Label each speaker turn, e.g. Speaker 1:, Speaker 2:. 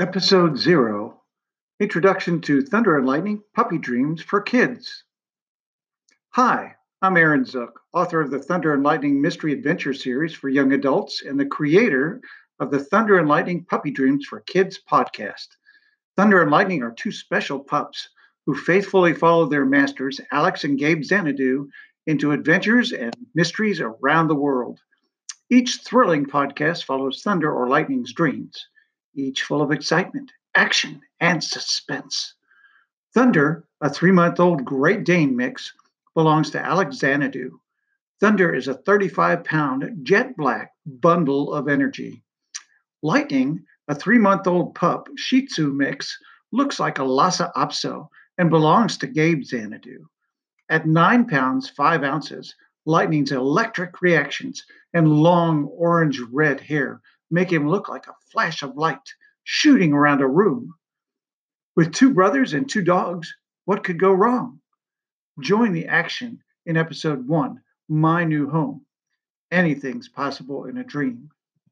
Speaker 1: Episode Zero Introduction to Thunder and Lightning Puppy Dreams for Kids. Hi, I'm Aaron Zook, author of the Thunder and Lightning Mystery Adventure series for young adults and the creator of the Thunder and Lightning Puppy Dreams for Kids podcast. Thunder and Lightning are two special pups who faithfully follow their masters, Alex and Gabe Xanadu, into adventures and mysteries around the world. Each thrilling podcast follows Thunder or Lightning's dreams each full of excitement, action, and suspense. Thunder, a three month old Great Dane mix, belongs to Alex Xanadu. Thunder is a 35 pound jet black bundle of energy. Lightning, a three month old pup Shih Tzu mix, looks like a Lhasa Apso and belongs to Gabe Xanadu. At 9 pounds 5 ounces, Lightning's electric reactions and long orange red hair make him look like a flash of light shooting around a room. With two brothers and two dogs, what could go wrong? Join the action in episode one My New Home. Anything's possible in a dream.